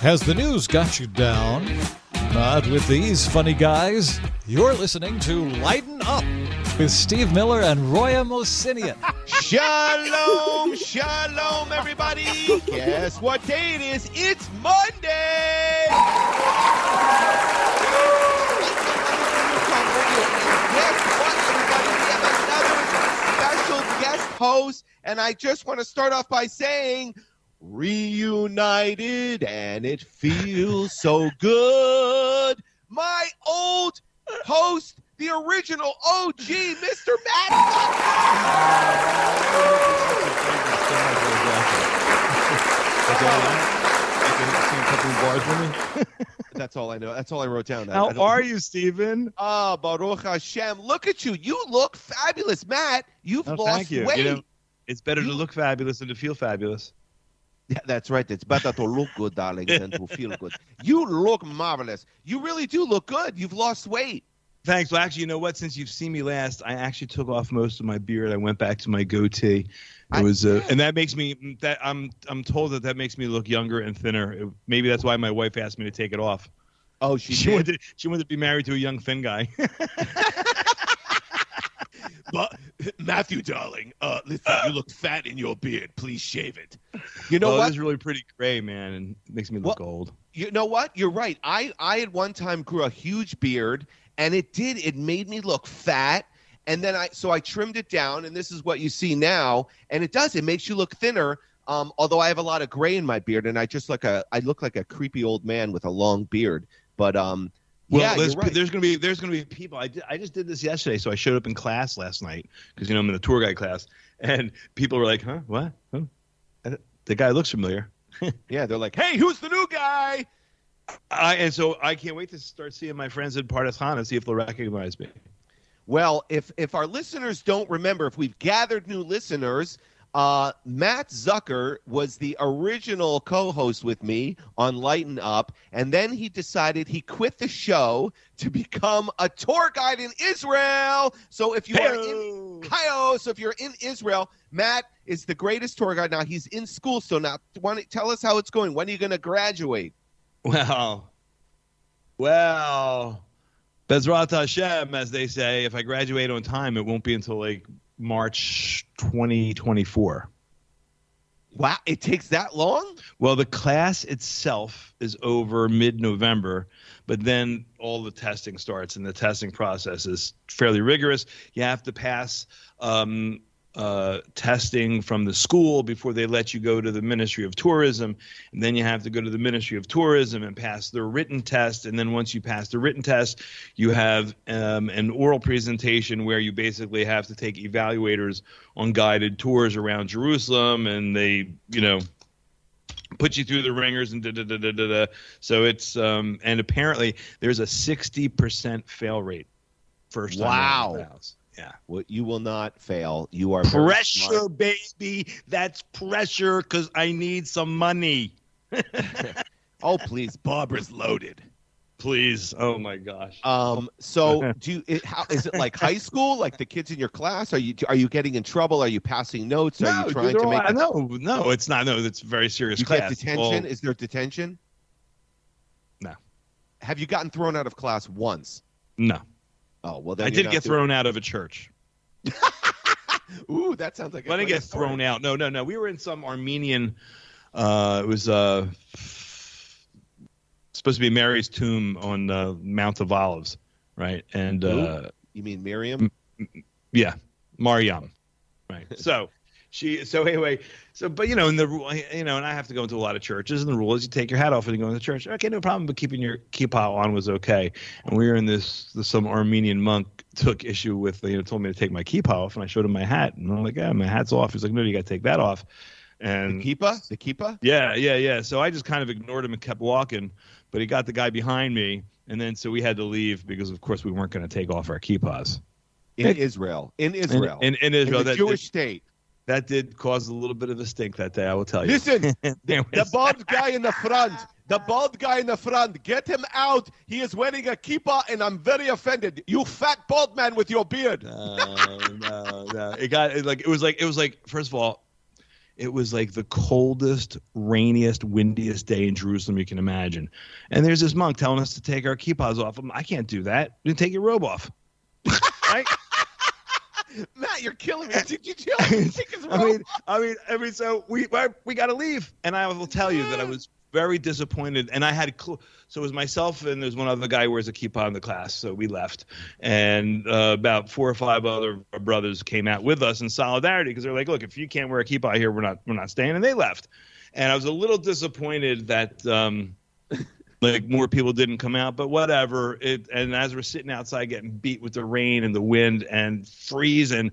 Has the news got you down? Not with these funny guys. You're listening to Lighten Up with Steve Miller and Roya Mosinian. Shalom, shalom, everybody. Guess what day it is? It's Monday. Guess what, everybody? We have another special guest host, and I just want to start off by saying reunited and it feels so good. My old host, the original OG, Mr. Matt. That's all I know. That's all I wrote down. How are you, Stephen? Ah, oh, Baruch Hashem. Look at you. You look fabulous, Matt. You've oh, lost you. weight. You know, it's better you... to look fabulous than to feel fabulous. Yeah, that's right. It's better to look good, darling, than to feel good. You look marvelous. You really do look good. You've lost weight. Thanks. Well, actually, you know what? Since you've seen me last, I actually took off most of my beard. I went back to my goatee. It was, uh, and that makes me that I'm I'm told that that makes me look younger and thinner. It, maybe that's why my wife asked me to take it off. Oh, she she wanted she wanted to be married to a young thin guy. but Matthew, darling, uh, listen, you look fat in your beard. Please shave it. You know well, what? It's really pretty gray, man, and makes me look well, old. You know what? You're right. I I at one time grew a huge beard, and it did. It made me look fat. And then I so I trimmed it down, and this is what you see now. And it does. It makes you look thinner. Um, although I have a lot of gray in my beard, and I just like a I look like a creepy old man with a long beard. But um, well, yeah, there's, right. there's gonna be there's gonna be people. I did, I just did this yesterday, so I showed up in class last night because you know I'm in the tour guide class, and people were like, "Huh? What? Huh? The guy looks familiar." yeah, they're like, "Hey, who's the new guy?" I and so I can't wait to start seeing my friends in Pardes and see if they'll recognize me. Well, if if our listeners don't remember, if we've gathered new listeners, uh, Matt Zucker was the original co-host with me on Lighten Up, and then he decided he quit the show to become a tour guide in Israel. So if you Hey-o. are in Hi-o, so if you're in Israel, Matt is the greatest tour guide now. He's in school, so now want tell us how it's going. When are you going to graduate? Well, well, Bezrat Hashem, as they say, if I graduate on time, it won't be until like March 2024. Wow, it takes that long? Well, the class itself is over mid November, but then all the testing starts, and the testing process is fairly rigorous. You have to pass um, uh, testing from the school before they let you go to the Ministry of Tourism. And then you have to go to the Ministry of Tourism and pass the written test. And then once you pass the written test, you have um, an oral presentation where you basically have to take evaluators on guided tours around Jerusalem. And they, you know, put you through the ringers and da da da da da. da. So it's, um, and apparently there's a 60% fail rate first time. Wow. Around the house. Yeah. Well, you will not fail. You are Pressure, baby. That's pressure because I need some money. Oh, please, Barbara's loaded. Please. Oh my gosh. Um, so do you? It, how is it like high school? Like the kids in your class? Are you are you getting in trouble? Are you passing notes? Are you trying to all- make? no, no, it's not. No, it's very serious you class. get detention? Well, is there detention? No. Have you gotten thrown out of class once? no. Oh well, then I did get thrown out of a church. Ooh, that sounds like. a I didn't get story. thrown out. No, no, no. We were in some Armenian. Uh, it was uh, supposed to be Mary's tomb on uh, Mount of Olives, right? And uh, You mean Miriam? Yeah, Mariam. Right. So she. So anyway. So but you know, in the you know, and I have to go into a lot of churches, and the rule is you take your hat off and you go into church. Okay, no problem. But keeping your kippah on was okay. And we were in this. this some Armenian monk took issue with. You know, told me to take my kippah off, and I showed him my hat, and I'm like, yeah, my hat's off. He's like, no, you got to take that off. And The kippah? The kippah? yeah, yeah, yeah. So I just kind of ignored him and kept walking, but he got the guy behind me, and then so we had to leave because, of course, we weren't going to take off our kippahs. In Israel. In In, Israel. in, in In Israel, the that, Jewish state. That did cause a little bit of a stink that day. I will tell you. Listen, There the, the bald guy in the front. The bald guy in the front. Get him out. He is wearing a kippah, and I'm very offended. You fat bald man with your beard. no, no, no. It got it, like it was like it was like first of all, it was like the coldest, rainiest, windiest day in Jerusalem you can imagine. And there's this monk telling us to take our kippas off. I'm, I can't do that. You take your robe off. right? Matt, you're killing me. Did you tell him to take his I mean, I mean, I mean, so we we got to leave, and I will tell you that I was very disappointed, and I had cl- so it was myself and there's one other guy who wears a kippah in the class, so we left, and uh, about four or five other brothers came out with us in solidarity because they're like, look, if you can't wear a kippah here, we're not we're not staying, and they left, and I was a little disappointed that. Um, like more people didn't come out, but whatever. It and as we're sitting outside getting beat with the rain and the wind and freezing,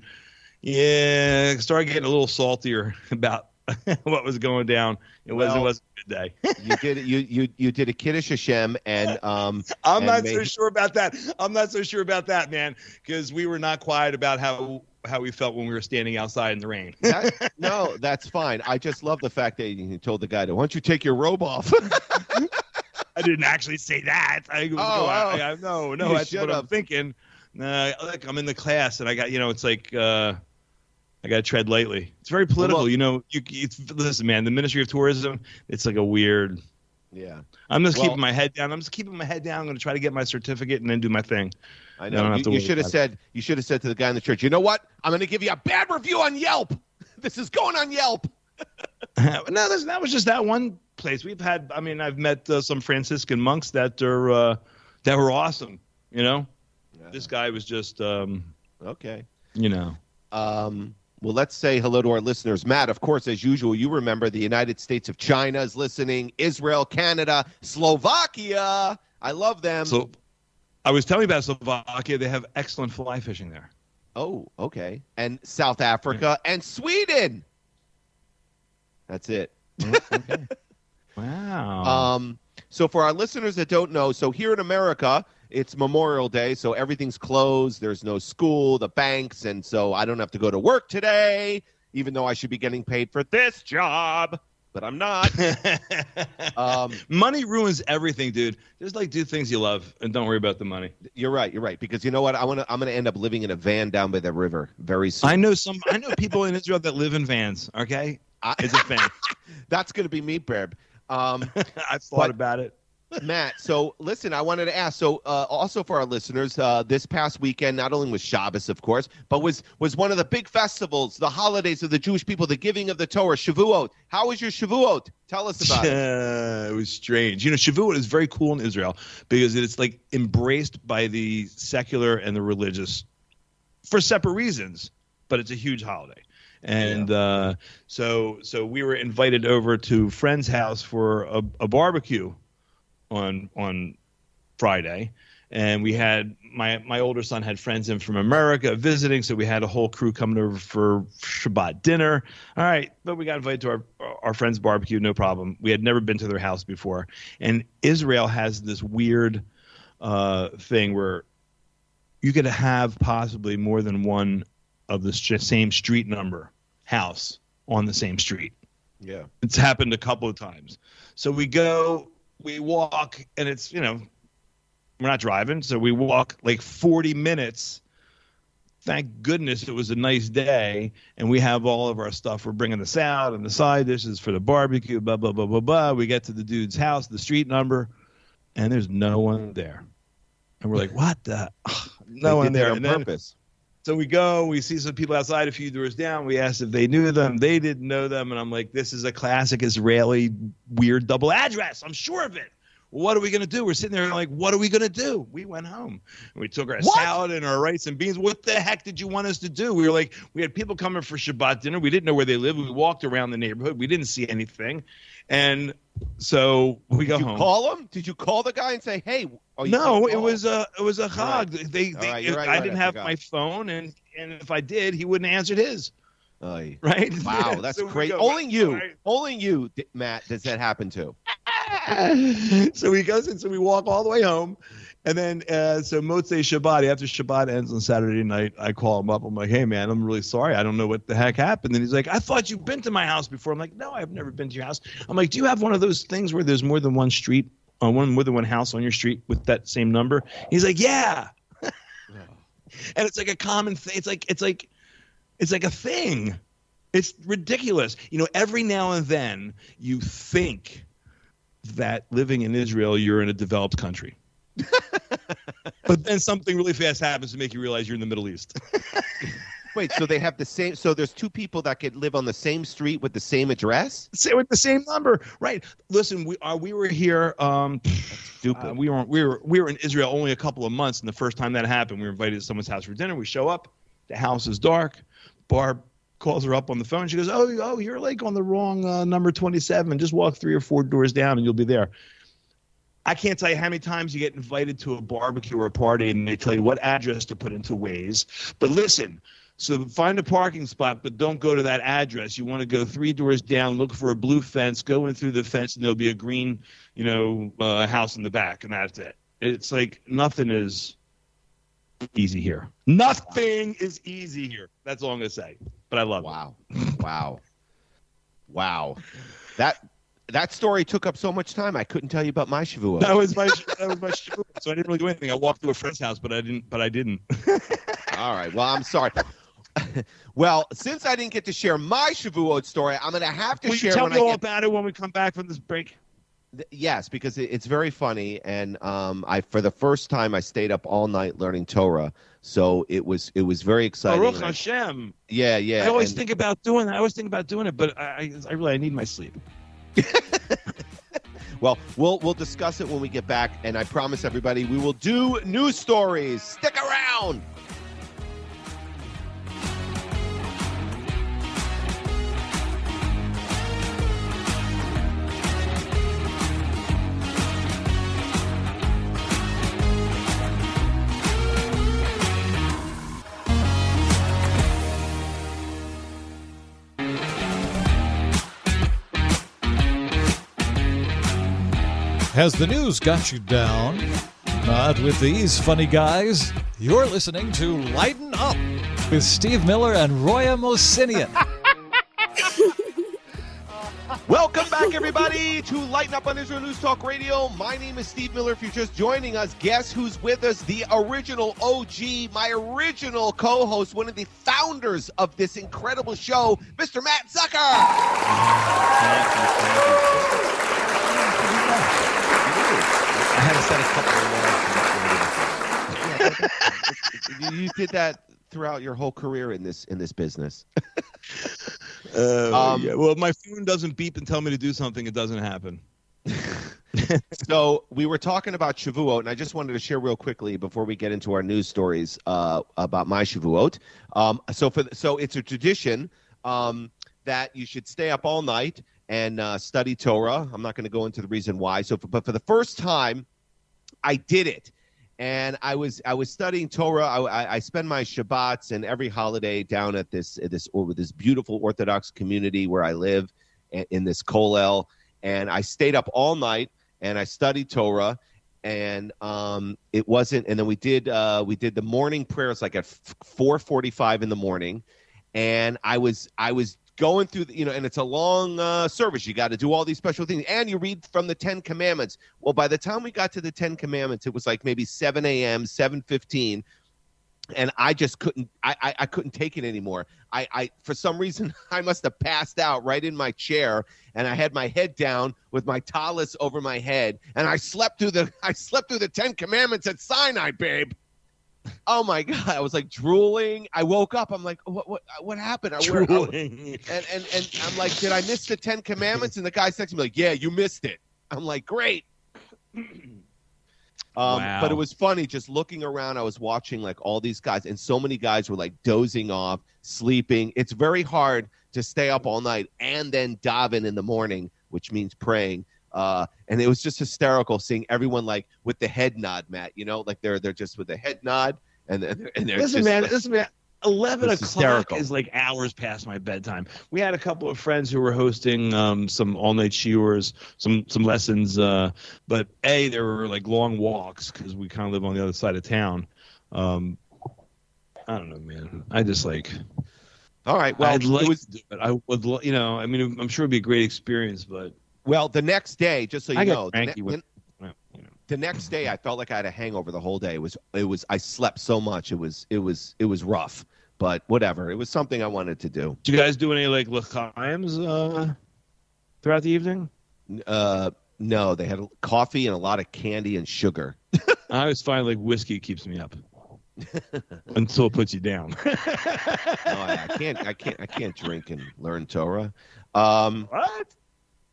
yeah, started getting a little saltier about what was going down. It was Well- it was a good day. you did you you you did a kiddush Hashem and um I'm and not made- so sure about that. I'm not so sure about that, man, because we were not quiet about how how we felt when we were standing outside in the rain. that, no that's fine. I just love the fact that you told the guy to why don't you take your robe off? I didn't actually say that. I, Oh, I, oh. I, no, no, that's what I'm thinking. Look, I'm in the class and I got, you know, it's like uh, I got to tread lightly. It's very political, look- you know. You, it's, listen, man, the Ministry of Tourism, it's like a weird. yeah, I'm just Well- keeping my head down. I'm just keeping my head down. I'm going to try to get my certificate and then do my thing. I I know. have You, you should have said you should have said to the guy in the church, you know what? I'm going to give you a bad review on Yelp. This is going on Yelp. no, that was just that one place. We've had, I mean, I've met uh, some Franciscan monks that are uh, that were awesome. You know, this guy was just, um, Okay. you know, Um, well, let's say hello to our listeners. Matt, of course, as usual, you remember the United States of China is listening, Israel, Canada, Slovakia. I love them. So I was telling you about Slovakia. They have excellent fly fishing there. oh, okay. And South Africa and Sweden. That's it. Wow. Um, so for our listeners that don't know, so here in America, it's Memorial Day, so everything's closed. There's no school, the banks, and so I don't have to go to work today, even though I should be getting paid for this job, but I'm not. Um, money ruins everything, dude. Just like do things you love and don't worry about the money. you're right. You're right. Because you know what? I want to. I'm going to end up living in a van down by the river very soon. I know some. I know people in Israel that live in vans. Okay, I- it's a thing. That's going to be me, Berb. Um, I've thought about it. Matt, so listen, I wanted to ask. So, uh, also for our listeners, uh, this past weekend, not only was Shabbos, of course, but was was one of the big festivals, the holidays of the Jewish people, the giving of the Torah, Shavuot. How was your Shavuot? Tell us about it. it was strange. You know, Shavuot is very cool in Israel because it's like embraced by the secular and the religious for separate reasons, but it's a huge holiday. And uh, so, so we were invited over to friend's house for a, a barbecue on on Friday, and we had my my older son had friends in from America visiting, so we had a whole crew coming over for Shabbat dinner. All right, but we got invited to our our friend's barbecue, no problem. We had never been to their house before, and Israel has this weird uh, thing where you could have possibly more than one of the same street number house on the same street. Yeah. It's happened a couple of times. So we go, we walk, and it's, you know, we're not driving. So we walk like 40 minutes. Thank goodness it was a nice day. And we have all of our stuff. We're bringing this out, and the side dishes for the barbecue, blah, blah, blah, blah, blah. We get to the dude's house, the street number, and there's no one there. And we're like, what the? They no one there. on And purpose. So we go, we see some people outside a few doors down. We asked if they knew them. They didn't know them. And I'm like, this is a classic Israeli weird double address. I'm sure of it. What are we going to do? We're sitting there like, what are we going to do? We went home. We took our What? salad and our rice and beans. What the heck did you want us to do? We were like, we had people coming for Shabbat dinner. We didn't know where they lived. We walked around the neighborhood. We didn't see anything. And so we go Did you home. call him? Did you call the guy and say, "Hey"? Oh, you No, it was a it was a right. They, they right, right, I didn't I have my phone, and and if I did, he wouldn't have answered his. Right? Wow, that's So go, Only you, only you, Matt, does that happen to? so he goes and so we walk all the way home. And then, uh, so Motzei Shabbat, after Shabbat ends on Saturday night, I call him up. I'm like, hey, man, I'm really sorry. I don't know what the heck happened. And he's like, I thought you've been to my house before. I'm like, no, I've never been to your house. I'm like, do you have one of those things where there's more than one street, uh, one more than one house on your street with that same number? He's like, yeah. and it's like a common thing. It's like, it's like, it's like a thing. It's ridiculous. You know, every now and then you think that living in Israel, you're in a developed country. but then something really fast happens to make you realize you're in the Middle East. Wait, so they have the same? So there's two people that could live on the same street with the same address? Say with the same number, right? Listen, we uh, we were here. Um, Stupid. uh, we weren't. we were we were in Israel only a couple of months, and the first time that happened, we were invited to someone's house for dinner. We show up, the house is dark. Barb calls her up on the phone. She goes, "Oh, oh, you're like on the wrong uh, number 27. Just walk three or four doors down, and you'll be there." I can't tell you how many times you get invited to a barbecue or a party, and they tell you what address to put into Waze. But listen, so find a parking spot, but don't go to that address. You want to go three doors down, look for a blue fence, go in through the fence, and there'll be a green, you know, uh, house in the back, and that's it. It's like nothing is easy here. Nothing is easy here. That's all I'm gonna say. But I love it. Wow. Wow. Wow. That that story took up so much time. I couldn't tell you about my Shavuot. That was my that was my shoe. So I didn't really do anything. I walked to a friend's house, but I didn't. But I didn't. All right. Well, I'm sorry. well, since I didn't get to share my Shavuot story, I'm going to have to Will you tell when me I all get about it when we come back from this break? Th- Yes, because it, it's very funny, and um, I for the first time I stayed up all night learning Torah, so it was it was very exciting. Baruch Hashem. yeah, yeah. I always and- think about doing that. I always think about doing it, but I, I, I really I need my sleep. Well, we'll we'll discuss it when we get back, and I promise everybody we will do news stories. Stick around. Has the news got you down? Not with these funny guys. You're listening to Lighten Up with Steve Miller and Roya Mosinian. Welcome back, everybody, to Lighten Up on Israel News Talk Radio. My name is Steve Miller. If you're just joining us, guess who's with us? The original OG, my original co-host, one of the founders of this incredible show, Mr. Matt Zucker. I had to set a couple of you, you did that throughout your whole career in this in this business. Uh, Um, yeah. Well, my phone doesn't beep and tell me to do something, it doesn't happen. so we were talking about Shavuot, and I just wanted to share real quickly before we get into our news stories uh, about my Shavuot. Um, so for so it's a tradition um, that you should stay up all night and uh, study Torah. I'm not going to go into the reason why. So, for, but for the first time, I did it, and I was I was studying Torah. I, I, spend my Shabbats and every holiday down at this this or this beautiful Orthodox community where I live in, in this kollel, and I stayed up all night and I studied Torah. And um, it wasn't. And then we did uh, we did the morning prayers like at four forty five in the morning, and I was I was going through the, you know and it's a long uh, service. You got to do all these special things. And you read from the 10 commandments. Well by the time we got to the 10 commandments it was like maybe 7 a.m 7.15 and i just couldn't I, I i couldn't take it anymore. I i for some reason i must have passed out right in my chair. And i had my head down with my tallis over my head. And i slept through the i slept through the 10 commandments at sinai babe Oh my god! I was like drooling. I woke up. I'm like, what? What? What happened? I, where- I- Drooling. and and and I'm like, did I miss the Ten Commandments? And the guy texted me like, yeah, you missed it. I'm like, great. Um, Wow. But it was funny just looking around. I was watching like all these guys, and so many guys were like dozing off, sleeping. It's very hard to stay up all night and then daven in the morning, which means praying. Uh, and it was just hysterical seeing everyone like with the head nod, Matt. You know, like they're they're just with the head nod, and and, and they're Listen, just, man. Listen, man. Eleven o'clock hysterical. is like hours past my bedtime. We had a couple of friends who were hosting um, some all-night shiurs, some some lessons. Uh, but a, there were like long walks because we kind of live on the other side of town. Um, I don't know, man. I just like. all right. Well, I'd like it was to do it. I would, you know. I mean, I'm sure it'd be a great experience, but well the next day. Just so you I know, the, ne- with- the- well, you know. the next day I felt like I had a hangover the whole day. It was it was I slept so much. It was it was it was rough. but whatever. It was something I wanted to do. Did you guys do any like l'chaims uh, throughout the evening? Uh, no, they had coffee and a lot of candy and sugar. I always find like whiskey keeps me up until it puts you down. No, I, I can't. I can't. I can't drink and learn Torah. Um, what?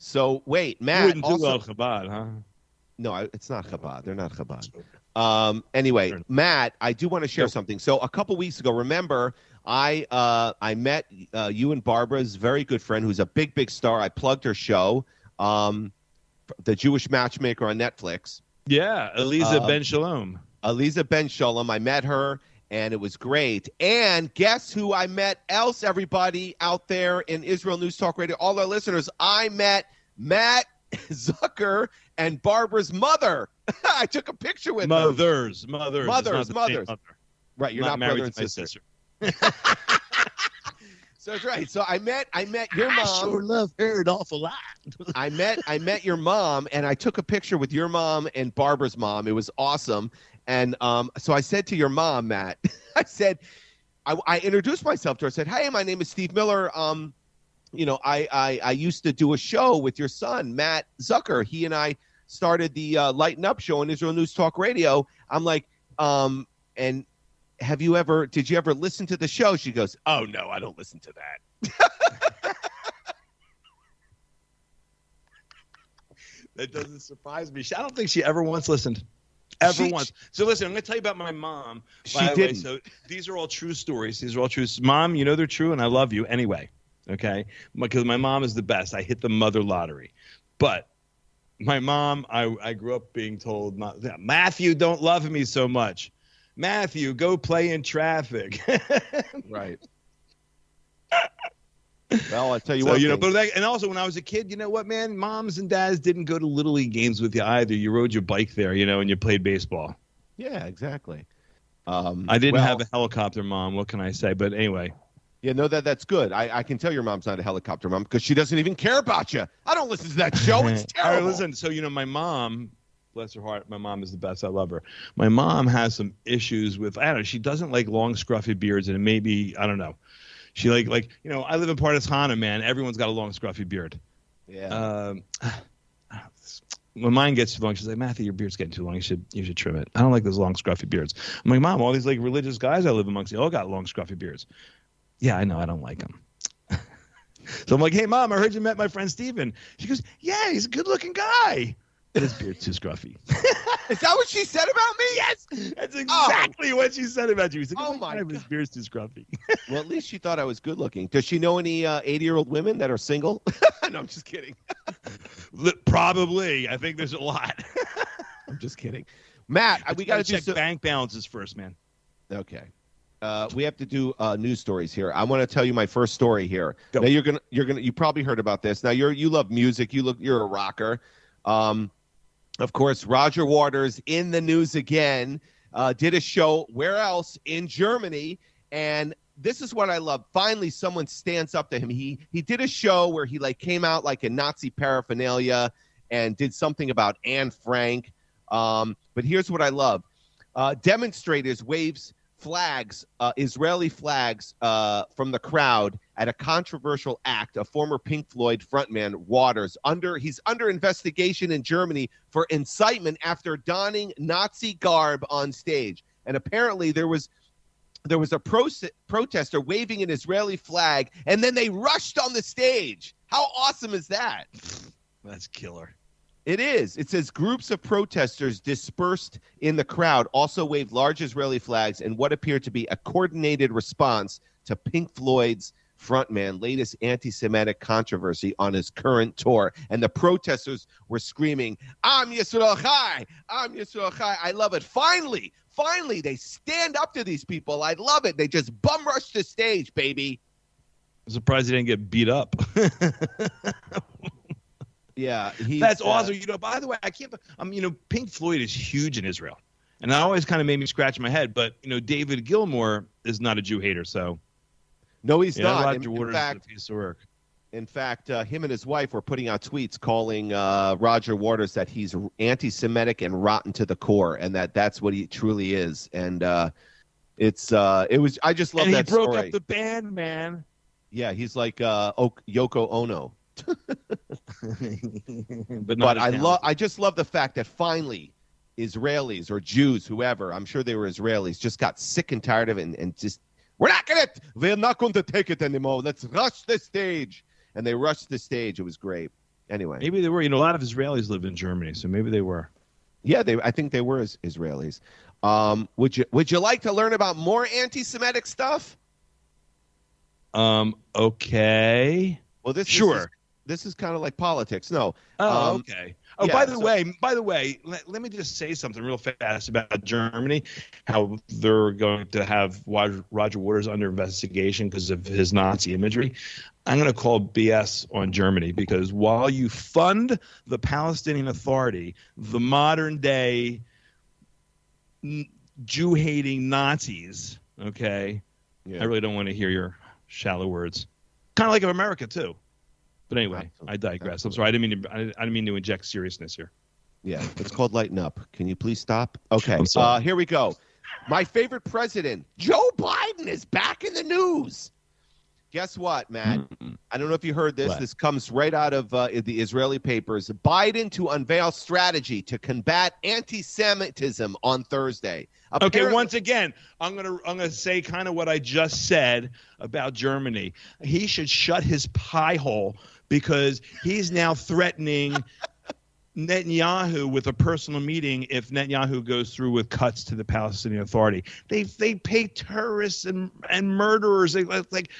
So wait, You Matt. wouldn't do also- Al Chabad, huh? No, it's not Chabad. They're not Chabad. Um, anyway, Matt, I do want to share something. So a couple weeks ago, remember, I uh, I met uh, you and Barbara's very good friend, who's a big, big star. I plugged her show, um, the Jewish Matchmaker on Netflix. Yeah, Aleeza Uh, Ben Shalom. Aleeza Ben Shalom. I met her, and it was great. And guess who I met? Else, everybody out there in Israel News Talk Radio, all our listeners, I met Matt Zucker and Barbara's mother. I took a picture with them. Mothers, mothers, Mothers, not mothers. mother. Right, you're not, married brother and to my sister. sister. So that's right. So I met I met your I mom. sure love her an awful lot. I met I met your mom and I took a picture with your mom and Barbara's mom. It was awesome. And um, so I said to your mom, Matt, I said, I, I introduced myself to her. I said, Hey, my name is Steve Miller. Um, you know, I, I I used to do a show with your son, Matt Zucker. He and I started the uh, Lighten Up show on Israel News Talk Radio. I'm like, um, and have you ever did you ever listen to the show? She goes, Oh no, I don't listen to that. That doesn't surprise me. She- I don't think she ever once listened. Ever She- once. So listen, I'm going to tell you about my mom. She didn't. So these are all true stories. These are all true. Mom, you know they're true, and I love you anyway. Okay, because my mom is the best. I hit the mother lottery, but my mom, I I grew up being told, not, Matthew, don't love me so much. Matthew, go play in traffic. Right. well, I tell you so what, you know, but that, and also when I was a kid, you know what, man, moms and dads didn't go to little league games with you either. You rode your bike there, you know, and you played baseball. yeah, exactly. Um, I didn't well, have a helicopter mom. What can I say? But anyway, Yeah, no, that that's good. I, I can tell your mom's not a helicopter mom because she doesn't even care about you. I don't listen to that show. It's All right, terrible. listen. So you know, my mom, bless her heart, my mom is the best. I love her. My mom has some issues with. I don't know. She doesn't like long scruffy beards, and it may be I don't know. She like like you know. I live in Pardes Hanna, man. Everyone's got a long scruffy beard. Yeah. Um, when mine gets too long, she's like, Matthew, your beard's getting too long. You should you should trim it. I don't like those long scruffy beards. I'm like, Mom, all these like religious guys I live amongst, they all got long scruffy beards. Yeah, I know. I don't like him. so I'm like, Hey, Mom, I heard you met my friend Steven. She goes, Yeah, he's a good looking guy. But his beard's too scruffy. Is that what she said about me? yes, that's oh. exactly what she said about you. He's like, Oh oh my God, his beard's too scruffy. Well, at least she thought I was good looking. Does she know any uh, 80 year old women that are single? no, I'm just kidding. Probably. I think there's a lot. I'm just kidding. Matt, we got to check some. bank balances first, man. Okay. Uh, we have to do uh, news stories here. I want to tell you my first story here. Go. Now you're gonna you're gonna you probably heard about this. Now you're you love music. You look you're a rocker. Um, of course, Roger Waters in the news again. Uh, did a show where else in Germany, and this is what I love. Finally, someone stands up to him. He he did a show where he like came out like a Nazi paraphernalia and did something about Anne Frank. Um, but here's what I love: uh, demonstrators waves flags, uh, Israeli flags, uh, from the crowd at a controversial act of former Pink Floyd frontman Waters. Under he's under investigation in Germany for incitement after donning Nazi garb on stage, and apparently there was. There was a pro- protester waving an Israeli flag, and then they rushed on the stage. How awesome is that? That's killer. It is. It says groups of protesters dispersed in the crowd also waved large Israeli flags in what appeared to be a coordinated response to Pink Floyd's frontman latest anti-Semitic controversy on his current tour. And the protesters were screaming, "Am Yisrael Chai! Am Yisrael Chai!" I love it. Finally, finally, they stand up to these people. I love it. They just bum rush the stage, baby. I'm surprised he didn't get beat up. Yeah, That's uh, awesome. You know, by the way, I can't. I'm you know, Pink Floyd is huge in Israel, and that always kind of made me scratch my head. But you know, David Gilmour is not a Jew hater, so no, he's yeah, not. Roger In- in Waters fact, is a piece of work. In fact, uh, him and his wife were putting out tweets calling uh, Roger Waters that he's anti-Semitic and rotten to the core, and that that's what he truly is. And uh, It's uh, it was. I just love and he that broke story. up the band, man. yeah, he's like uh, Yoko Ono. but But I love. I just love the fact that finally Israelis or Jews, whoever, I'm sure they were Israelis, just got sick and tired of it and, and just we're not gonna we're not going to take it anymore. Let's rush the stage. And they rushed the stage. It was great. Anyway, Maybe they were. You know, a lot of Israelis live in Germany, so maybe they were. yeah, they. I think they were is- Israelis. Um, would you Would you like to learn about more anti-Semitic stuff? Um. Okay. Well, this Sure. This is, this is kind of like politics. No. Oh, Um, okay. Oh, yeah, by the so- way, by the way, let, let me just say something real fast about Germany. How they're going to have Roger, Roger Waters under investigation because of his Nazi imagery. I'm going to call BS on Germany because while you fund the Palestinian Authority, the modern day Jew hating Nazis, okay, Yeah. I really don't want to hear your shallow words. Kind of like of America too. But anyway, I digress. I'm sorry. I didn't mean to. I I didn't mean to inject seriousness here. Yeah, it's called Lighten Up. Can you please stop? Okay, uh, here we go. My favorite president, Joe Biden, is back in the news. Guess what, Matt? I don't know if you heard this. What? This comes right out of uh, the Israeli papers. Biden to unveil strategy to combat anti-Semitism on Thursday. Okay, once again, I'm gonna I'm gonna say kind of what I just said about Germany. He should shut his pie hole because he's now threatening Netanyahu with a personal meeting if Netanyahu goes through with cuts to the Palestinian Authority. They they pay terrorists and and murderers. They like like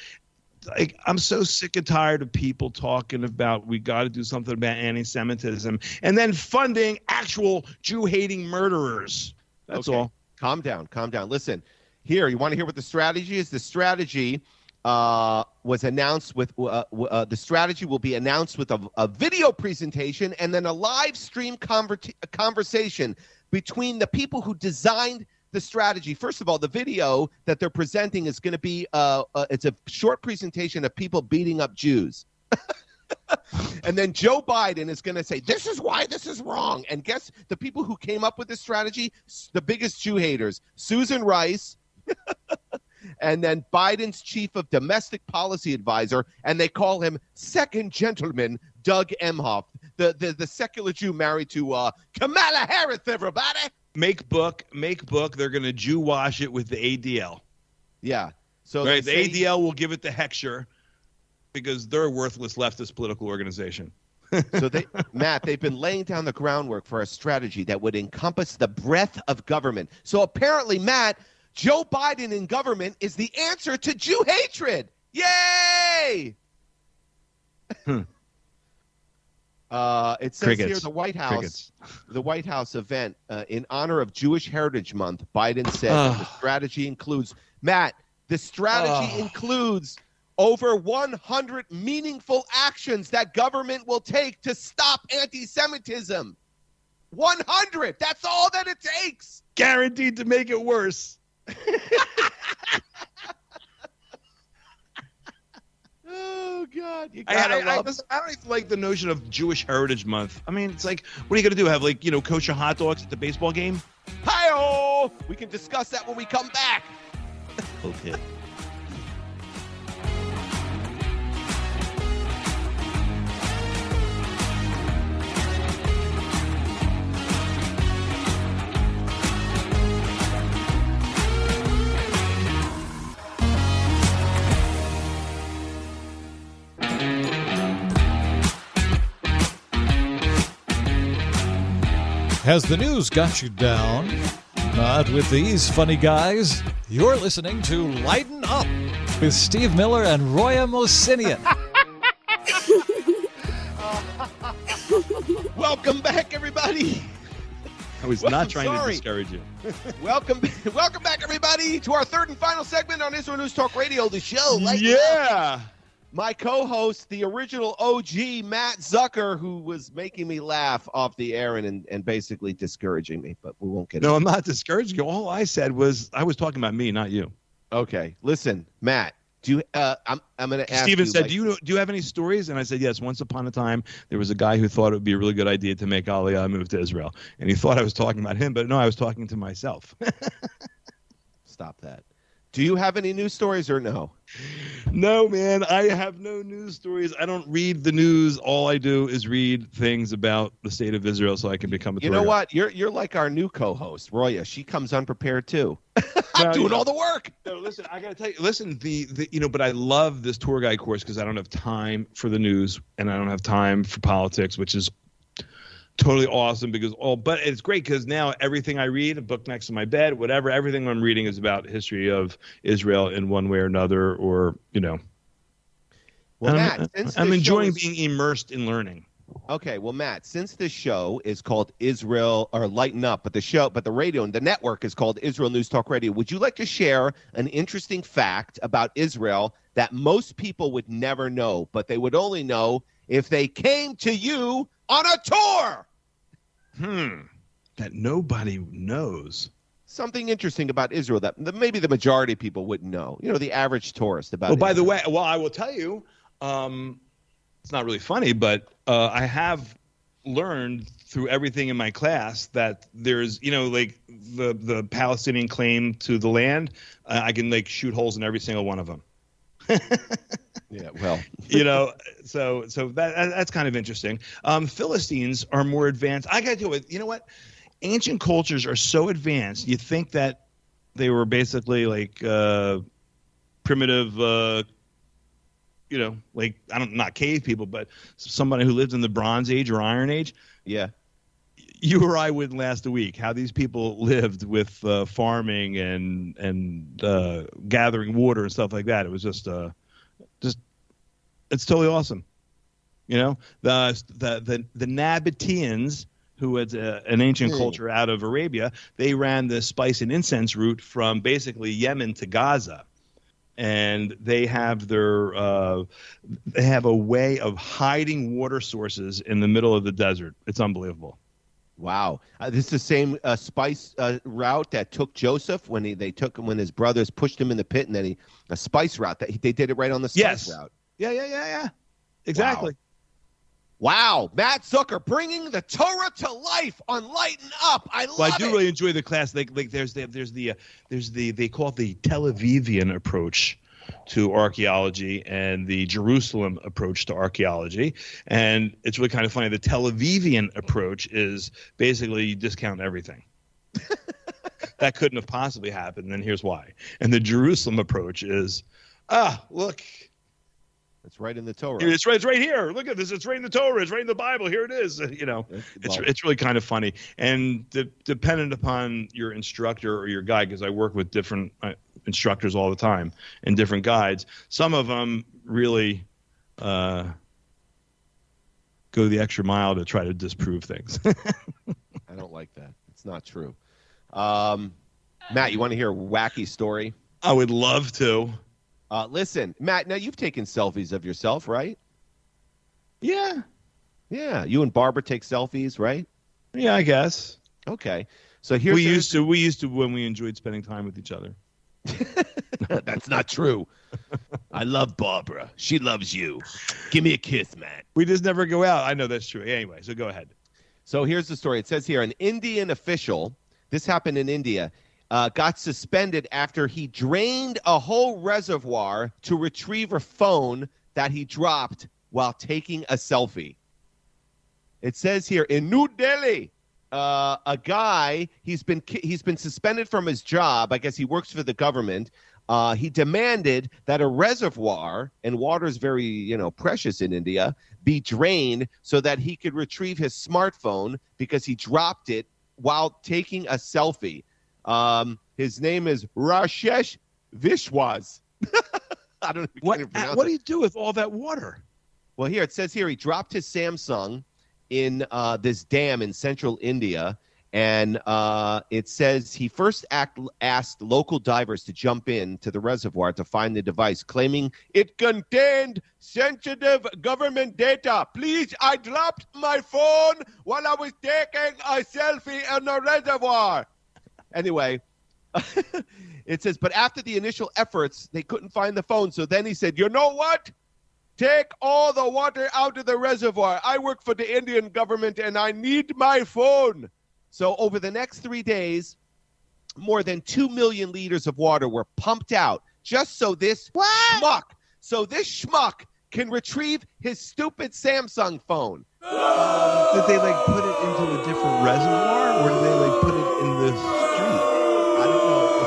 like I'm so sick and tired of people talking about we got to do something about anti-Semitism and then funding actual Jew-hating murderers. That's Okay. all. Calm down, calm down. Listen, here, you want to hear what the strategy is? The strategy uh, was announced with uh, uh, the strategy will be announced with a, a video presentation and then a live stream conver- conversation between the people who designed the strategy. First of all, the video that they're presenting is going to be uh, uh, it's a short presentation of people beating up Jews. and then Joe Biden is going to say, This is why this is wrong. And guess the people who came up with this strategy? The biggest Jew haters Susan Rice, and then Biden's chief of domestic policy advisor, and they call him second gentleman Doug Emhoff, the, the, the secular Jew married to uh, Kamala Harris, everybody. Make book, make book. They're going to Jew wash it with the ADL. Yeah. So right, the ADL will give it the hechsher because they're a worthless leftist political organization. so they matt they've been laying down the groundwork for a strategy that would encompass the breadth of government so apparently matt joe biden in government is the answer to jew hatred yay Hmm. uh, it says here the white house Crickets. the white house event uh, in honor of jewish heritage month biden said the strategy includes matt the strategy includes over 100 meaningful actions that government will take to stop anti-Semitism. 100. That's all that it takes. Guaranteed to make it worse. Oh God, you I, I, I, I don't even like the notion of Jewish Heritage Month. I mean, it's like, what are you going to do? Have like, you know, kosher hot dogs at the baseball game? Hi-oh! We can discuss that when we come back. Okay. Has the news got you down? Not with these funny guys. You're listening to Lighten Up with Steve Miller and Roya Mosinian. Welcome back, everybody. I was not I'm trying sorry. to discourage you. welcome, welcome back, everybody, to our third and final segment on Israel News Talk Radio, the show. Lighten Up. My co-host, the original OG Matt Zucker, who was making me laugh off the air and and, and basically discouraging me, but we won't get. No, I'm not discouraging you. All I said was I was talking about me, not you. Okay, listen, Matt. Do you? Uh, I'm I'm going to ask. Steven you, said, like- "Do you do you have any stories?" And I said, "Yes. Once upon a time, there was a guy who thought it would be a really good idea to make Aliyah move to Israel, and he thought I was talking about him, but no, I was talking to myself." stop that. Do you have any news stories or no? No, man, I have no news stories. I don't read the news. All I do is read things about the state of Israel so I can become a You know what? You're you're like our new co-host, Roya. She comes unprepared too. I'm No, doing all the work. No, listen, I gotta tell you, listen, the, the you know, but I love this tour guide course because I don't have time for the news and I don't have time for politics, which is totally awesome because all but it's great because now everything I read, a book next to my bed, whatever, everything I'm reading is about history of Israel in one way or another, or you know. Well, I'm, Matt, since I'm enjoying is- being immersed in learning. Okay, well, Matt, since the show is called Israel or Lighten Up, but the show, but the radio and the network is called Israel News Talk Radio, would you like to share an interesting fact about Israel that most people would never know, but they would only know if they came to you on a tour? Hmm. That nobody knows. Something interesting about Israel that that maybe the majority of people wouldn't know. You know, the average tourist about. Oh, by the way, well, I will tell you, um, it's not really funny, but uh, I have learned through everything in my class that there's, you know, like the the Palestinian claim to the land. Uh, I can like shoot holes in every single one of them. yeah, well, you know, so so that that- that's kind of interesting. Um, Philistines are more advanced. I got to deal with. You know what? Ancient cultures are so advanced. You think that they were basically like uh, primitive. Uh, you know, like I don't not cave people, but somebody who lived in the Bronze Age or Iron Age. yeah. You or I wouldn't last a week. How these people lived with uh, farming and and uh, gathering water and stuff like that. It was just uh, just it's totally awesome. You know, the the the, the Nabateans, who had uh, an ancient Hmm. culture out of Arabia, they ran the spice and incense route from basically Yemen to Gaza, and they have their uh, they have a way of hiding water sources in the middle of the desert. It's unbelievable. Wow, uh, this is the same uh, spice uh, route that took Joseph when he they took him when his brothers pushed him in the pit, and then he a spice route that he, they did it right on the spice Yes. route. Yeah, yeah, yeah, yeah. Exactly. Wow, Matt Zucker bringing the Torah to life on Lighten Up. I love Well, I do it. really enjoy the class. Like, like there's the there's the uh, there's the they call it the Tel Avivian approach to archaeology and the Jerusalem approach to archaeology. And it's really kind of funny. The Tel Avivian approach is basically you discount everything. that couldn't have possibly happened. And here's why. And the Jerusalem approach is, ah, look, It's right in the Torah. it's right, it's right here. Look at this. It's right in the Torah. It's right in the Bible. Here it is. You know, it's it's really kind of funny and de- dependent upon your instructor or your guide because i work with different uh, instructors all the time and different guides some of them really uh, go the extra mile to try to disprove things I don't like that. It's not true. Um, Matt, you want to hear a wacky story? i would love to Uh, listen, Matt. Now you've taken selfies of yourself, right? yeah Yeah, you and Barbara take selfies, right? yeah i guess Okay. So here we the- used to we used to when we enjoyed spending time with each other That's not true. I love Barbara. She loves you. Give me a kiss, Matt. we just never go out i know that's true anyway so go ahead So here's the story. It says here an Indian official, this happened in India, uh, got suspended after he drained a whole reservoir to retrieve a phone that he dropped while taking a selfie. It says here in New Delhi, uh, a guy he's been he's been suspended from his job. I guess he works for the government. Uh, he demanded that a reservoir and water is very you know precious in India be drained so that he could retrieve his smartphone because he dropped it while taking a selfie. Um, his name is Rajesh Vishwas. I don't know. if what what do you do with all that water Well, here it says here he dropped his Samsung in uh, this dam in central India, and uh, it says he first act, asked local divers to jump in to the reservoir to find the device, claiming it contained sensitive government data. Please, I dropped my phone while I was taking a selfie in the reservoir. Anyway. it says, but after the initial efforts, they couldn't find the phone. So then he said, You know what? Take all the water out of the reservoir. I work for the Indian government and I need my phone. So over the next three days, more than 2 million liters of water were pumped out just so this What? schmuck, so this schmuck can retrieve his stupid Samsung phone. Did they like put it into a different reservoir, or did they like put it in the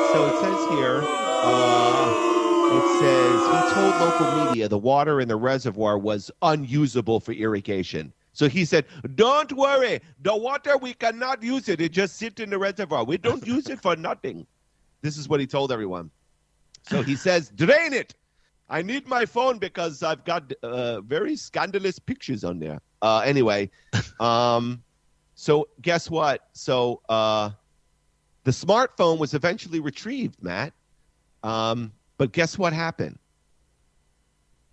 So it says here, uh, it says he told local media the water in the reservoir was unusable for irrigation. So he said, "Don't worry, the water we cannot use it. It just sits in the reservoir. We don't use it for nothing." This is what he told everyone. So he says, "Drain it. I need my phone because I've got uh, very scandalous pictures on there." Uh, anyway, um, so guess what? So uh, the smartphone was eventually retrieved, Matt. Um, but guess what happened?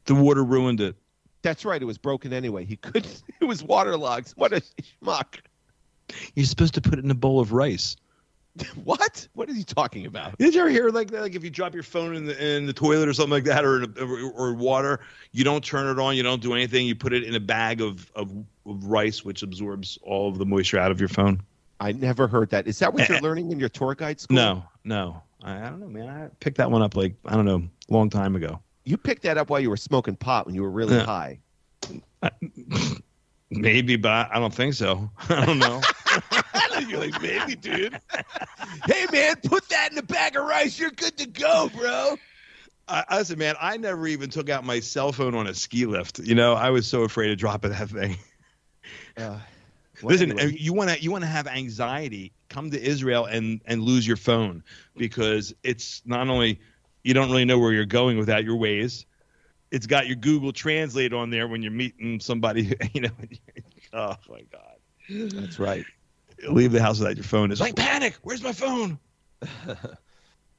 The water ruined it. That's right. It was broken anyway. He couldn't. It was waterlogged. What a schmuck. You're supposed to put it in a bowl of rice. What? What is he talking about? Did you ever hear like that? Like if you drop your phone in the in the toilet or something like that, or in a, or, or water, you don't turn it on, you don't do anything. You put it in a bag of, of of rice, which absorbs all of the moisture out of your phone. I never heard that. Is that what you're learning in your tour guide school? No, no, I, I don't know, man. I picked that one up like I don't know, a long time ago. You picked that up while you were smoking pot when you were really Yeah. high. Maybe, but I don't think so. I don't know. You're like, maybe, dude. hey, man, put that in a bag of rice. You're good to go, bro. I, I listen, man. I never even took out my cell phone on a ski lift. You know, I was so afraid of dropping that thing. Uh, Listen, anyway. you want to you want to have anxiety? Come to Israel and and lose your phone because it's not only you don't really know where you're going without your Waze. It's got your Google Translate on there when you're meeting somebody. You know, oh my God, That's right. leave the house without your phone. It's like panic. Where's my phone?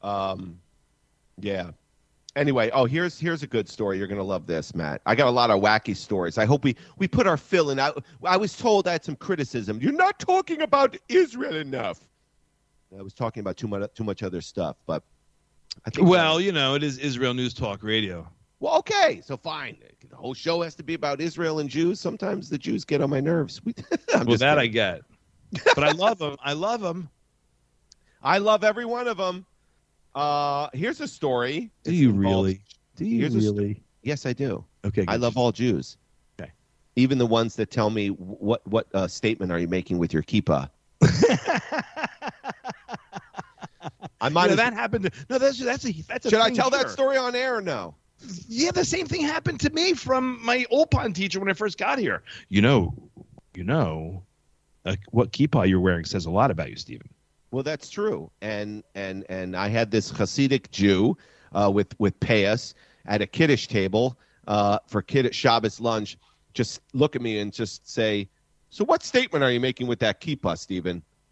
Um, yeah. Anyway, oh, here's here's a good story. You're gonna love this, Matt. I got a lot of wacky stories. I hope we we put our fill in. I, I was told I had some criticism. You're not talking about Israel enough. I was talking about too much too much other stuff, but I think Well, you know, it is Israel News Talk Radio. well, okay, so fine. The whole show has to be about Israel and Jews. Sometimes the Jews get on my nerves. Well, that I get, but I love them. I love them. I love every one of them. Uh, here's a story. Do you really? Do you Here's really? Yes, I do. Okay. I love all Jews. Okay. Even the ones that tell me what what uh, statement are you making with your kippah? I might. You know, that happened. To, no, that's that's a that's a. should I tell that story on air or no? Yeah, the same thing happened to me from my ulpan teacher when I first got here. You know, you know, like what kippah you're wearing says a lot about you, Stephen. Well, that's true. And and and I had this Hasidic Jew uh, with with payas at a kiddush table uh, for kiddush Shabbos lunch. Just look at me and just say, "So, what statement are you making with that kippah, Stephen?"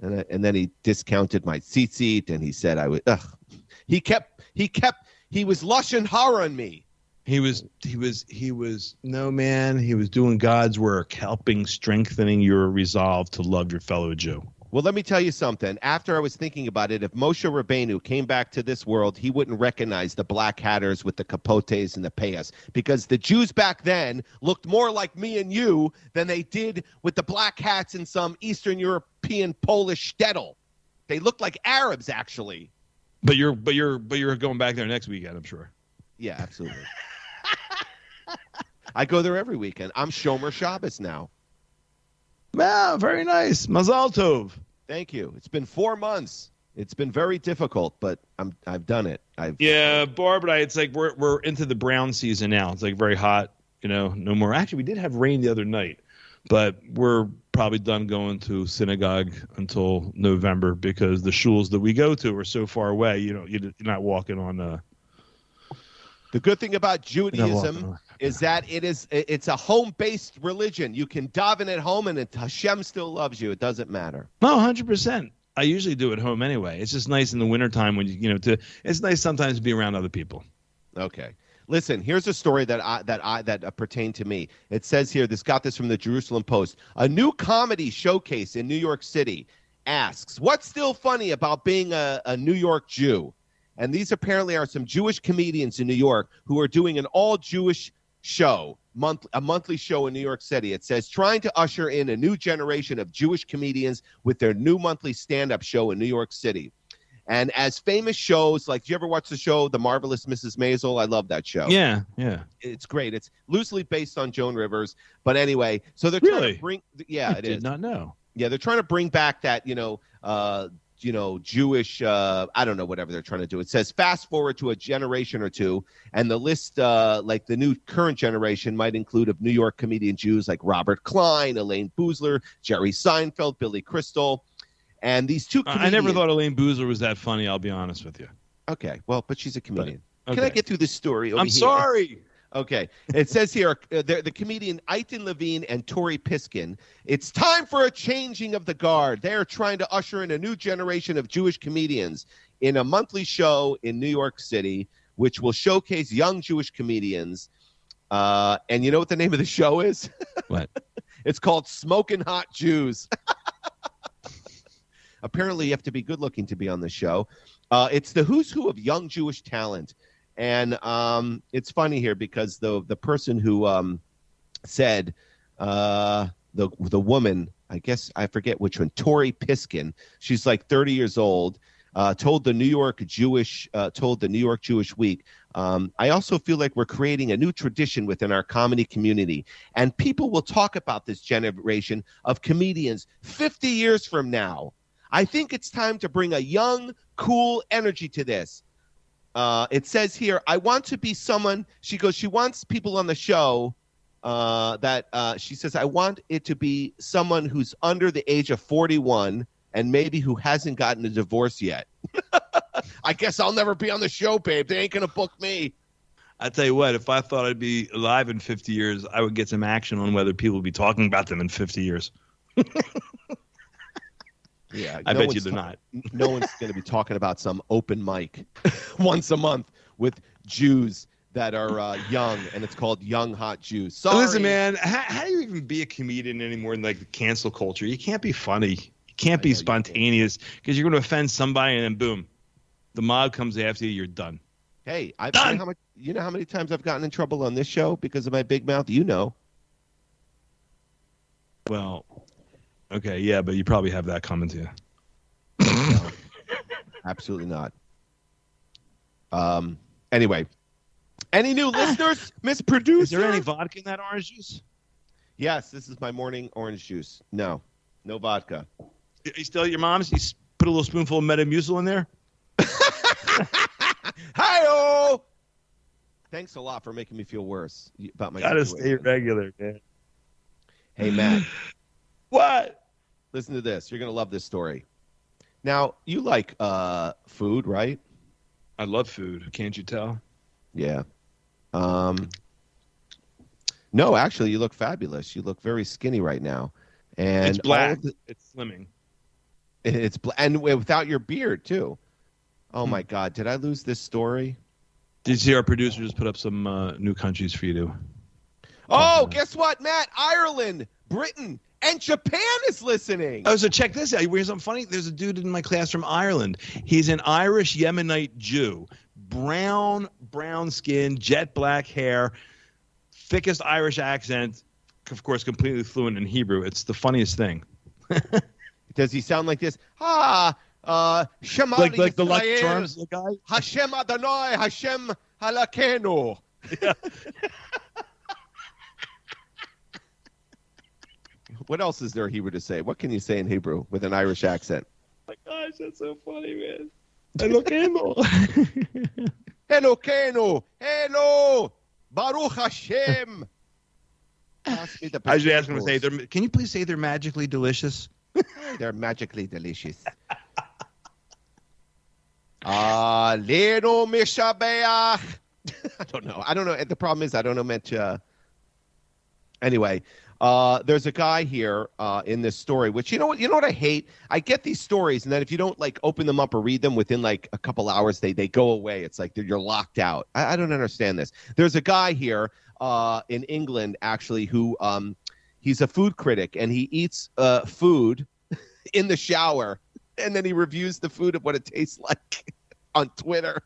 and I, and then he discounted my seat, and he said I was. Ugh. He kept he kept he was lashon hara on me. He was he was he was no man. He was doing God's work, helping strengthening your resolve to love your fellow Jew. Well, let me tell you something. After I was thinking about it, if Moshe Rabbeinu came back to this world, he wouldn't recognize the black hatters with the capotes and the payas because the Jews back then looked more like me and you than they did with the black hats in some Eastern European Polish shtetl. They looked like Arabs, actually. But you're but you're but you're going back there next weekend, I'm sure. Yeah, absolutely. I go there every weekend. I'm Shomer Shabbos now. Wow, very nice. Mazal tov. Thank you. It's been four months. It's been very difficult, but I'm I've done it. I've Yeah, Barb and I, it's like we're we're into the brown season now. It's like very hot, you know, no more. Actually, we did have rain the other night, but we're probably done going to synagogue until November because the shuls that we go to are so far away. You know, you're not walking on. Uh, The good thing about Judaism is that it is it's a home-based religion. You can daven at home, and it, Hashem still loves you. It doesn't matter. No, hundred percent. I usually do at home anyway. It's just nice in the wintertime when you you know to. It's nice sometimes to be around other people. Okay. Listen, here's a story that I that I that uh, pertained to me. It says here, this got this from the Jerusalem Post. A new comedy showcase in New York City asks, "What's still funny about being a, a New York Jew?" And these apparently are some Jewish comedians in New York who are doing an all Jewish show. month a monthly show in New York City. It says trying to usher in a new generation of Jewish comedians with their new monthly stand-up show in New York City. And as famous shows, like, do you ever watch the show The Marvelous Mrs. Maisel? I love that show. Yeah, yeah. It's great. It's loosely based on Joan Rivers, but anyway, so they're trying Really? to bring. Yeah, I it did is. not know. Yeah, they're trying to bring back that, you know, uh, you know, Jewish. Uh, I don't know, whatever they're trying to do. It says fast forward to a generation or two, and the list, uh, like the new current generation, might include of New York comedian Jews like Robert Klein, Elayne Boosler, Jerry Seinfeld, Billy Crystal, and these two. I- Comedians, I never thought Elayne Boosler was that funny. I'll be honest with you. Okay, well, but she's a comedian. Okay. Can I get through this story? I'm here? sorry. Okay. It says here uh, the, the comedian Eitan Levine and Tori Piskin. It's time for a changing of the guard. They're trying to usher in a new generation of Jewish comedians in a monthly show in New York City, which will showcase young Jewish comedians. Uh, and you know what the name of the show is? What? it's called Smoking Hot Jews. Apparently, you have to be good looking to be on the show. Uh, it's the who's who of young Jewish talent. And um, it's funny here because the the person who um, said uh, the the woman, I guess I forget which one, Tori Piskin. She's like 30 years old. Uh, told the New York Jewish uh, told the New York Jewish Week. Um, I also feel like we're creating a new tradition within our comedy community, and people will talk about this generation of comedians 50 years from now. I think it's time to bring a young, cool energy to this uh, it says here, I want to be someone. She goes, she wants people on the show uh, that uh, she says, I want it to be someone who's under the age of 41 and maybe who hasn't gotten a divorce yet. I guess I'll never be on the show, babe. They ain't going to book me. I tell you what, if I thought I'd be alive in 50 years, I would get some action on whether people would be talking about them in 50 years. Yeah, I no bet you they're ta- not. No one's going to be talking about some open mic once a month with Jews that are uh, young, and it's called Young Hot Jews. Sorry. Listen, man, how, how do you even be a comedian anymore in like the cancel culture? You can't be funny. You can't I be you spontaneous because you're going to offend somebody, and then boom, the mob comes after you. You're done. Hey, I've Done. know, how much, you know how many times I've gotten in trouble on this show because of my big mouth? You know. Well, okay, yeah, but you probably have that coming to you. Absolutely not. Um. Anyway, any new listeners, Miss Producer? Is there any vodka in that orange juice? Yes, this is my morning orange juice. No, no vodka. You still at your mom's? You put a little spoonful of Metamucil in there? Hi-oh! Thanks a lot for making me feel worse about my Gotta stay regular, man. Hey, Matt, What? Listen to this. You're gonna love this story. Now, you like uh food, right? I love food. Can't you tell? Yeah. Um. No, actually, you look fabulous. You look very skinny right now, and it's black. the- It's slimming. it's bla- and without your beard too. Oh Hmm. my God! Did I lose this story? Did you see our producer just put up some uh, new countries for you to? Oh, guess what, Matt? Ireland, Britain, and Japan is listening. Oh, so check this out. Here's something funny. There's a dude in my class from Ireland. He's an Irish Yemenite Jew, brown, brown skin, jet black hair, thickest Irish accent. Of course, completely fluent in Hebrew. It's the funniest thing. Does he sound like this? Ah, uh, Shema Like like the Lucky Yisrael, Charms guy. Hashem Adonai, Hashem Elokeinu. what else is there Hebrew to say? What can you say in Hebrew with an Irish accent? my gosh, that's so funny, man. Eloquendo. Hello, Hello, Baruch Hashem. Pass me the I should ask him to say, they're, can you please say they're magically delicious? They're magically delicious. Ah, Leno Mishabeach. I don't know. I don't know. The problem is I don't know much. Uh... Anyway, uh, there's a guy here uh, in this story, which you know what you know what I hate. I get these stories, and then if you don't like open them up or read them within like a couple hours, they they go away. It's like you're locked out. I, I don't understand this. There's a guy here uh, in England actually who um, he's a food critic and he eats uh, food in the shower and then he reviews the food of what it tastes like on Twitter.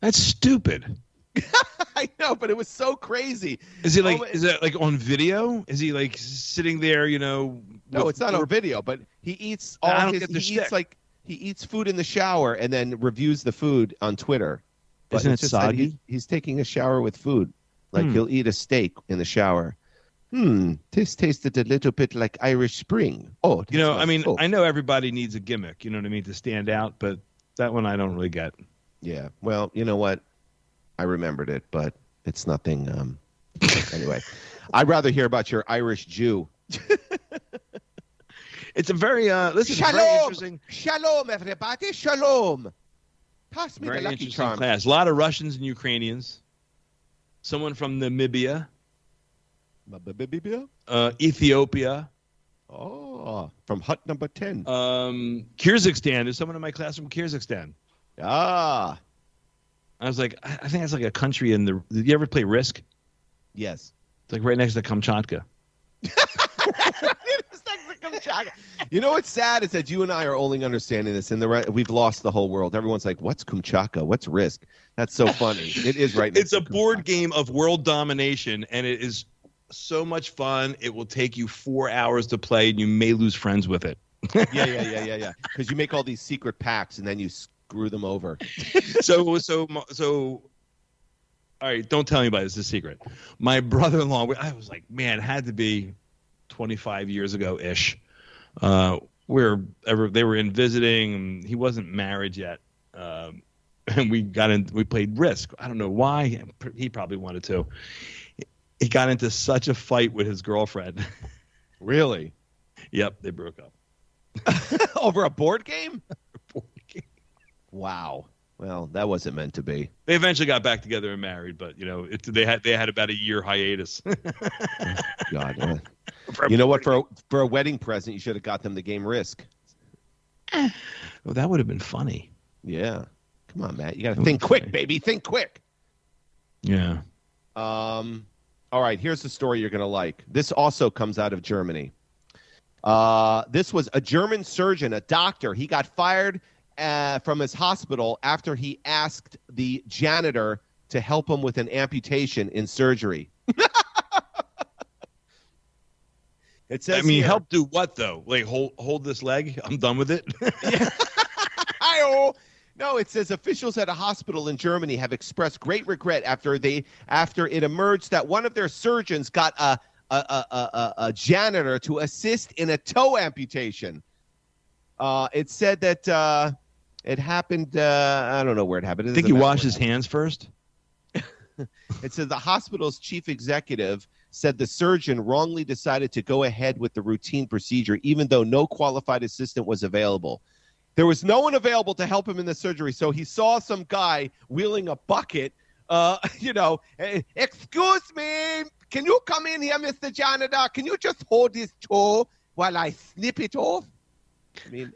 That's stupid. I know, but it was so crazy. Is he like? Oh, is that like on video? Is he like sitting there? You know? No, with- it's not on video, but he eats all his. he shtick. eats like he eats food in the shower and then reviews the food on Twitter. But Isn't it that he- soggy? he's taking a shower with food, like Hmm. he'll eat a steak in the shower. Hmm, this tasted a little bit like Irish Spring. Oh, You know, I mean, I know everybody needs a gimmick. You know what I mean to stand out, but that one I don't really get. yeah. Well, you know what? I remembered it, but it's nothing. Um, anyway, I'd rather hear about your Irish Jew. It's a very uh, listen, it's a very Shalom, interesting, shalom, everybody, shalom. Pass me very the lucky interesting charm. class. A lot of Russians and Ukrainians. Someone from Namibia, uh, Ethiopia, Oh, from hut number 10. um, Kyrgyzstan. There's someone in my class from Kyrgyzstan. ah, I was like, I think that's like a country in the. Did you ever play Risk? yes. It's like right next to Kamchatka. you know what's sad is that you and I are only understanding this, and the re- we've lost the whole world. Everyone's like, "What's Kumchaka? What's Risk?" That's so funny. it is right. It's a board game of world domination, and it is so much fun. It will take you four hours to play, and you may lose friends with it. yeah, yeah, yeah, yeah, yeah. Because you make all these secret packs, and then you screw them over. so so so all right don't tell anybody this is a secret my brother-in-law i was like man it had to be 25 years ago ish uh we were ever they were in visiting he wasn't married yet um and we got in we played risk i don't know why he probably wanted to he got into such a fight with his girlfriend Really? yep they broke up over a? Board game. Wow. Well, that wasn't meant to be. they eventually got back together and married but you know it, they had they had about a year hiatus God. uh, you know what? For a, for a wedding present, you should have got them the game Risk. well, that would have been funny Yeah. Come on, Matt. You got to think quick, funny. baby. Think quick. yeah Um, all right, here's the story you're going to like. This also comes out of Germany. Uh, this was a German surgeon, a doctor. He got fired uh, from his hospital after he asked the janitor to help him with an amputation in surgery. it says I mean, here- help do what though? Like hold hold this leg. I'm done with it. Hi-oh. No, it says officials at a hospital in Germany have expressed great regret after they after it emerged that one of their surgeons got a a, a, a, a- a janitor to assist in a toe amputation. Uh, it said that uh, it happened. Uh, I don't know where it happened. It I think he washed his hands first. it says the hospital's chief executive said the surgeon wrongly decided to go ahead with the routine procedure, even though no qualified assistant was available. There was no one available to help him in the surgery, so he saw some guy wheeling a bucket. Uh, you know, "Eh, excuse me, can you come in here, Mr. Janitor? Can you just hold his toe while I snip it off? I mean,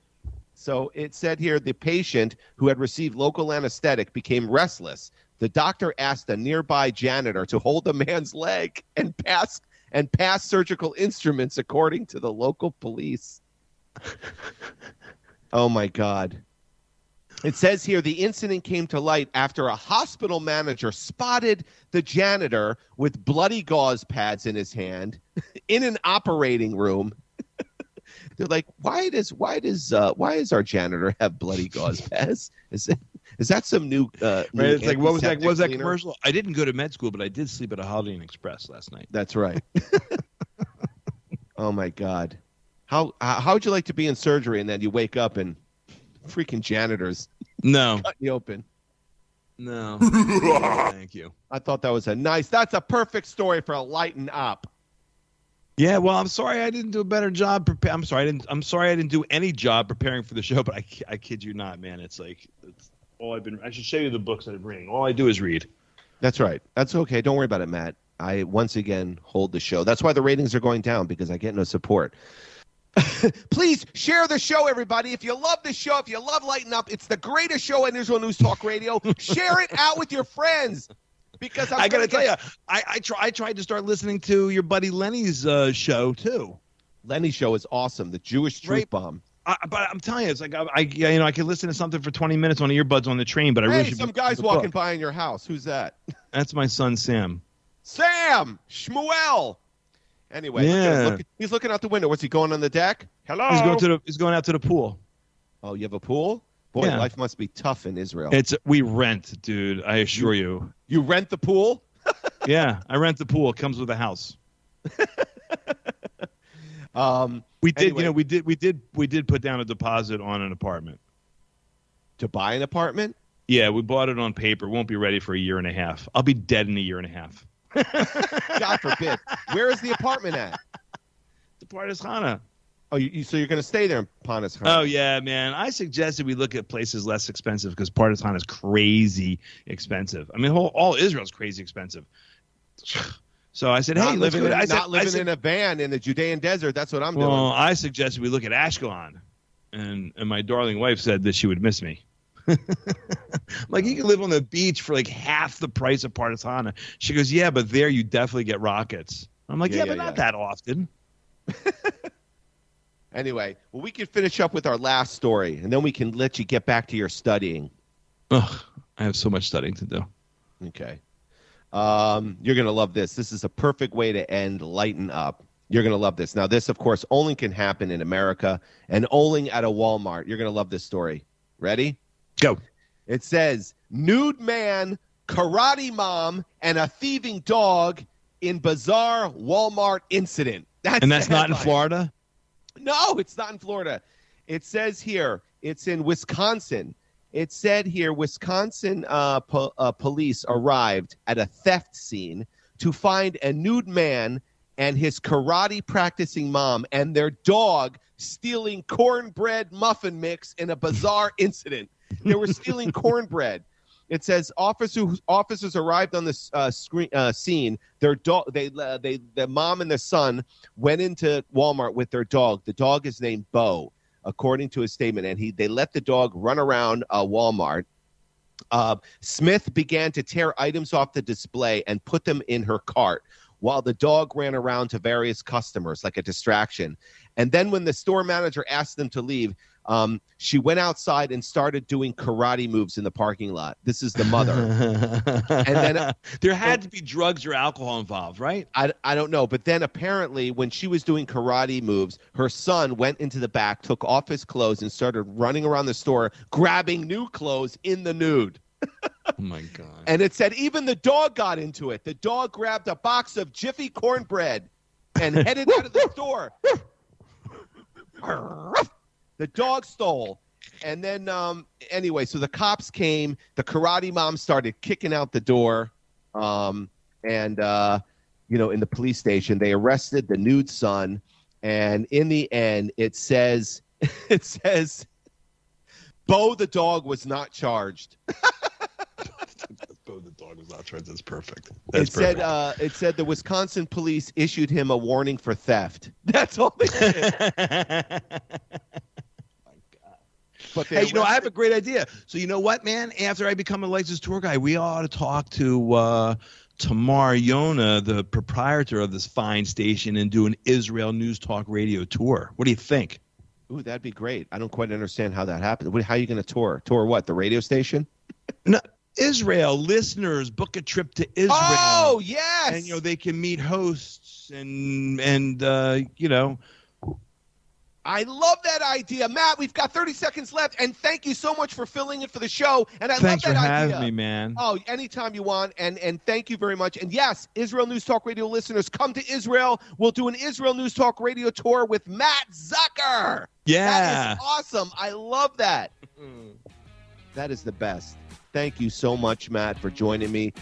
so it said here the patient who had received local anesthetic became restless. The doctor asked a nearby janitor to hold the man's leg and pass and pass surgical instruments according to the local police. oh my god. It says here the incident came to light after a hospital manager spotted the janitor with bloody gauze pads in his hand in an operating room. They're like, why does why does uh, why does our janitor have bloody gauze pads? Is it, is that some new? Uh, new Right? It's like what was that? What was that cleaner? commercial? I didn't go to med school, but I did sleep at a Holiday Inn Express last night. That's right. oh my god, how how how would you like to be in surgery and then you wake up and freaking janitors No, cut you open? no. Thank you. I thought that was a nice. That's a perfect story for a lighten up. Yeah, well, I'm sorry I didn't do a better job. Prepa- I'm sorry I didn't. I'm sorry I didn't do any job preparing for the show. But I, I kid you not, man. It's like it's all I've been. I should show you the books that I'm reading. All I do is read. That's right. That's okay. Don't worry about it, Matt. I once again hold the show. That's why the ratings are going down because I get no support. Please share the show, everybody. If you love the show, if you love Lighten Up, it's the greatest show on Israel News Talk Radio. share it out with your friends because I'm I gotta tell get- you, I I, try, I tried to start listening to your buddy Lenny's uh, show too. Lenny's show is awesome. The Jewish Truth Right. Bomb. I, but I'm telling you, it's like I, I, you know, I could listen to something for 20 minutes on earbuds on the train, but I hey, really should some be- guy's walking book. by in your house. Who's that? That's my son Sam. Sam Shmuel. Anyway, look at him. Yeah. Look- he's looking out the window. What's he going on the deck? Hello. He's going to the. He's going out to the pool. oh, you have a pool? Boy, Yeah. life must be tough in Israel. It's we rent, dude. I assure you. You rent the pool? Yeah, I rent the pool. It comes with a house. Um, We did, Anyway. you know, we did, we did, we did put down a deposit on an apartment. to buy an apartment? Yeah, we bought it on paper. Won't be ready for a year and a half. I'll be dead in a year and a half. God forbid. Where is the apartment at? The Pardes Hanna. Oh, you, so you're going to stay there in Panas Oh yeah, man. I suggested we look at places less expensive because Pardes Hanna is crazy expensive. I mean, whole, all Israel's crazy expensive. So I said, Not hey, living, in, I said, not living said, in a van in the Judean desert. That's what I'm well, doing. I suggested we look at Ashkelon, and and my darling wife said that she would miss me. like you can live on the beach for like half the price of Pardes Hanna. She goes, yeah, but there you definitely get rockets. I'm like, Yeah, yeah, yeah, but not yeah. that often. Anyway, well, we can finish up with our last story, and then we can let you get back to your studying. Ugh, I have so much studying to do. Okay. Um, you're going to love this. This is a perfect way to end Lighten Up. You're going to love this. Now, this, of course, only can happen in America and only at a Walmart. You're going to love this story. Ready? Go. It says nude man, karate mom, and a thieving dog in bizarre Walmart incident. That's And that's not in. Florida. No, it's not in Florida. It says here it's in Wisconsin. It said here Wisconsin uh, po- uh, police arrived at a theft scene to find a nude man and his karate practicing mom and their dog stealing cornbread muffin mix in a bizarre incident. They were stealing cornbread. It says officers officers arrived on this uh, screen uh, scene. Their dog, they uh, they the mom and the son went into Walmart with their dog. The dog is named Bo, according to his statement, and he they let the dog run around uh, Walmart. Uh, Smith began to tear items off the display and put them in her cart while the dog ran around to various customers like a distraction. And then when the store manager asked them to leave, um, she went outside and started doing karate moves in the parking lot. This is the mother. and then- there had to be drugs or alcohol involved, right? I, I don't know. But then apparently, when she was doing karate moves, her son went into the back, took off his clothes, and started running around the store, grabbing new clothes in the nude. Oh my god. And it said even the dog got into it. The dog grabbed a box of Jiffy cornbread and headed out of the store. the dog stole. And then, um, anyway, so the cops came. The karate mom started kicking out the door. Um, and, uh, you know, in the police station, they arrested the nude son. And in the end, it says, it says, Bo the dog was not charged. Oh, the dog was not charged. That's perfect. it That's said uh, it said the Wisconsin police issued him a warning for theft. That's all they did. But Hey, you know, I have a great idea. So you know what, man? After I become a licensed tour guide, we ought to talk to uh, Tamar Yona, the proprietor of this fine station, and do an Israel News Talk Radio tour. What do you think? Ooh, that'd be great. I don't quite understand how that happened. How are you going to tour? Tour what? The radio station? No, Israel listeners book a trip to Israel. Oh yes. and you know they can meet hosts and and uh, you know I love that idea, Matt. We've got 30 seconds left, and thank you so much for filling in for the show. And I thanks love for that having idea. me, man. Oh, anytime you want, and and thank you very much. And yes, Israel News Talk Radio listeners, come to Israel. We'll do an Israel News Talk Radio tour with Matt Zucker. yeah. That is awesome. I love that. That is the best. Thank you so much, Matt, for joining me.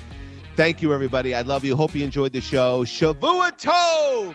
Thank you, everybody. I love you. Hope you enjoyed the show. Shavua Tov.